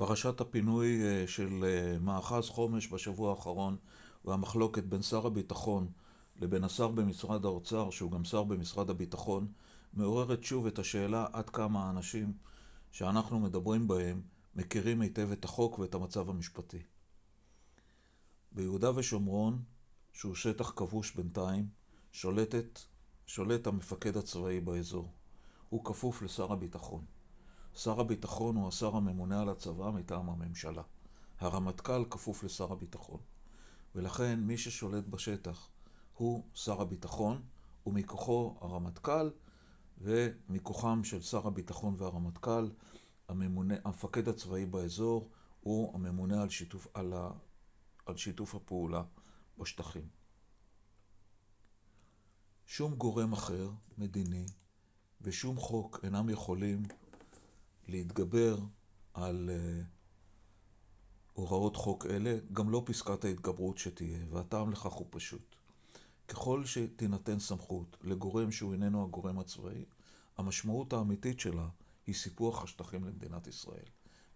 פרשת הפינוי אה, של אה, מאחז חומש בשבוע האחרון והמחלוקת בין שר הביטחון לבין השר במשרד האוצר, שהוא גם שר במשרד הביטחון, מעוררת שוב את השאלה עד כמה האנשים שאנחנו מדברים בהם מכירים היטב את החוק ואת המצב המשפטי. ביהודה ושומרון, שהוא שטח כבוש בינתיים, שולטת, שולט המפקד הצבאי באזור. הוא כפוף לשר הביטחון. שר הביטחון הוא השר הממונה על הצבא מטעם הממשלה. הרמטכ"ל כפוף לשר הביטחון. ולכן מי ששולט בשטח הוא שר הביטחון, ומכוחו הרמטכ"ל, ומכוחם של שר הביטחון והרמטכ"ל, הממונה, המפקד הצבאי באזור הוא הממונה על שיתוף, על ה, על שיתוף הפעולה בשטחים. שום גורם אחר, מדיני, ושום חוק אינם יכולים להתגבר על uh, הוראות חוק אלה, גם לא פסקת ההתגברות שתהיה, והטעם לכך הוא פשוט. ככל שתינתן סמכות לגורם שהוא איננו הגורם הצבאי, המשמעות האמיתית שלה היא סיפוח השטחים למדינת ישראל.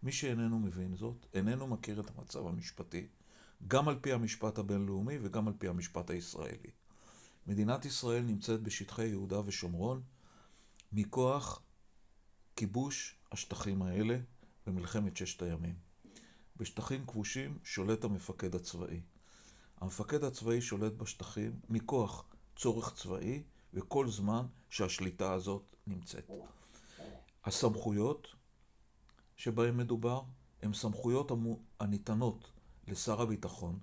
מי שאיננו מבין זאת, איננו מכיר את המצב המשפטי, גם על פי המשפט הבינלאומי וגם על פי המשפט הישראלי. מדינת ישראל נמצאת בשטחי יהודה ושומרון מכוח כיבוש השטחים האלה במלחמת ששת הימים. בשטחים כבושים שולט המפקד הצבאי. המפקד הצבאי שולט בשטחים מכוח צורך צבאי וכל זמן שהשליטה הזאת נמצאת. הסמכויות שבהן מדובר הן סמכויות הניתנות לשר הביטחון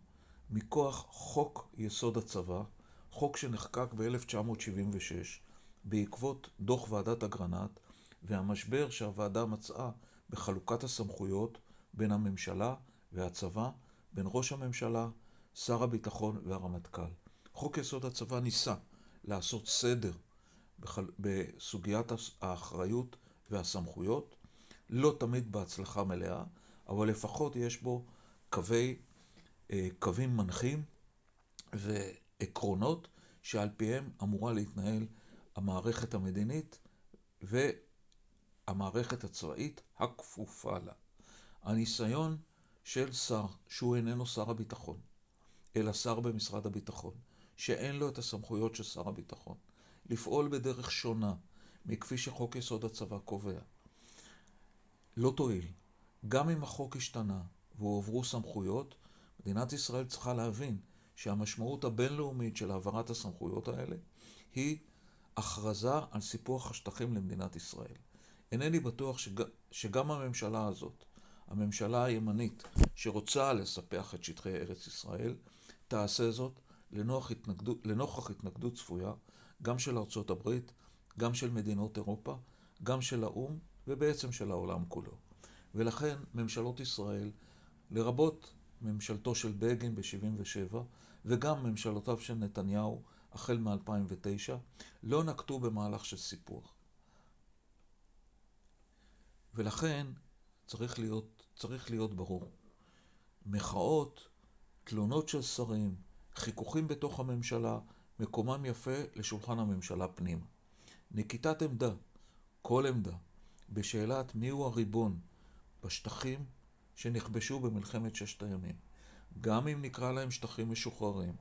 מכוח חוק יסוד הצבא, חוק שנחקק ב-1976 בעקבות דוח ועדת אגרנט והמשבר שהוועדה מצאה בחלוקת הסמכויות בין הממשלה והצבא, בין ראש הממשלה, שר הביטחון והרמטכ"ל. חוק יסוד הצבא ניסה לעשות סדר בסוגיית האחריות והסמכויות, לא תמיד בהצלחה מלאה, אבל לפחות יש בו קווי, אה, קווים מנחים ועקרונות שעל פיהם אמורה להתנהל המערכת המדינית והמערכת הצבאית הכפופה לה. הניסיון של שר, שהוא איננו שר הביטחון, אלא שר במשרד הביטחון, שאין לו את הסמכויות של שר הביטחון, לפעול בדרך שונה מכפי שחוק יסוד הצבא קובע, לא תועיל. גם אם החוק השתנה והועברו סמכויות, מדינת ישראל צריכה להבין שהמשמעות הבינלאומית של העברת הסמכויות האלה היא הכרזה על סיפוח השטחים למדינת ישראל. אינני בטוח שג, שגם הממשלה הזאת, הממשלה הימנית שרוצה לספח את שטחי ארץ ישראל, תעשה זאת לנוכח התנגדות, לנוכח התנגדות צפויה, גם של ארצות הברית, גם של מדינות אירופה, גם של האו"ם ובעצם של העולם כולו. ולכן ממשלות ישראל, לרבות ממשלתו של בגין ב-77' וגם ממשלותיו של נתניהו החל מ-2009, לא נקטו במהלך של סיפוח. ולכן צריך להיות, צריך להיות ברור. מחאות, תלונות של שרים, חיכוכים בתוך הממשלה, מקומם יפה לשולחן הממשלה פנימה. נקיטת עמדה, כל עמדה, בשאלת מיהו הריבון בשטחים שנכבשו במלחמת ששת הימים. גם אם נקרא להם שטחים משוחררים,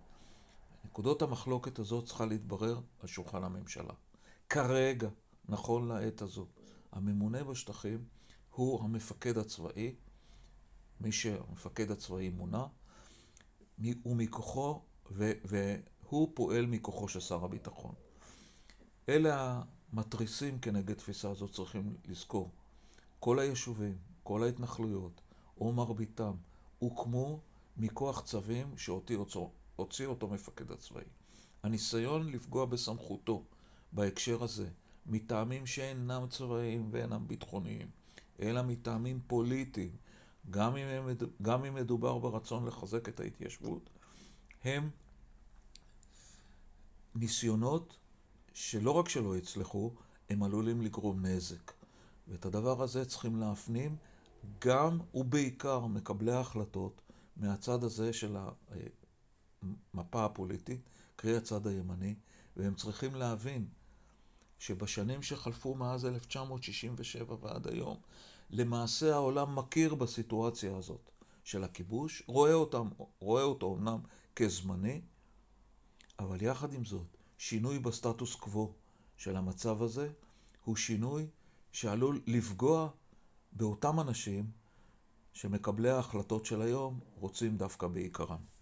נקודות המחלוקת הזאת צריכה להתברר על שולחן הממשלה. כרגע, נכון לעת הזו, הממונה בשטחים הוא המפקד הצבאי, מי שהמפקד הצבאי מונה, ומכוחו, והוא פועל מכוחו של שר הביטחון. אלה המתריסים כנגד תפיסה הזאת צריכים לזכור. כל היישובים, כל ההתנחלויות, או מרביתם, הוקמו מכוח צווים שהוציא אותו מפקד הצבאי. הניסיון לפגוע בסמכותו בהקשר הזה, מטעמים שאינם צבאיים ואינם ביטחוניים, אלא מטעמים פוליטיים, גם אם, גם אם מדובר ברצון לחזק את ההתיישבות, הם ניסיונות שלא רק שלא יצלחו, הם עלולים לגרום נזק. ואת הדבר הזה צריכים להפנים גם ובעיקר מקבלי ההחלטות מהצד הזה של המפה הפוליטית, קרי הצד הימני, והם צריכים להבין שבשנים שחלפו מאז 1967 ועד היום, למעשה העולם מכיר בסיטואציה הזאת של הכיבוש, רואה, אותם, רואה אותו אמנם כזמני, אבל יחד עם זאת, שינוי בסטטוס קוו של המצב הזה הוא שינוי שעלול לפגוע באותם אנשים שמקבלי ההחלטות של היום רוצים דווקא בעיקרם.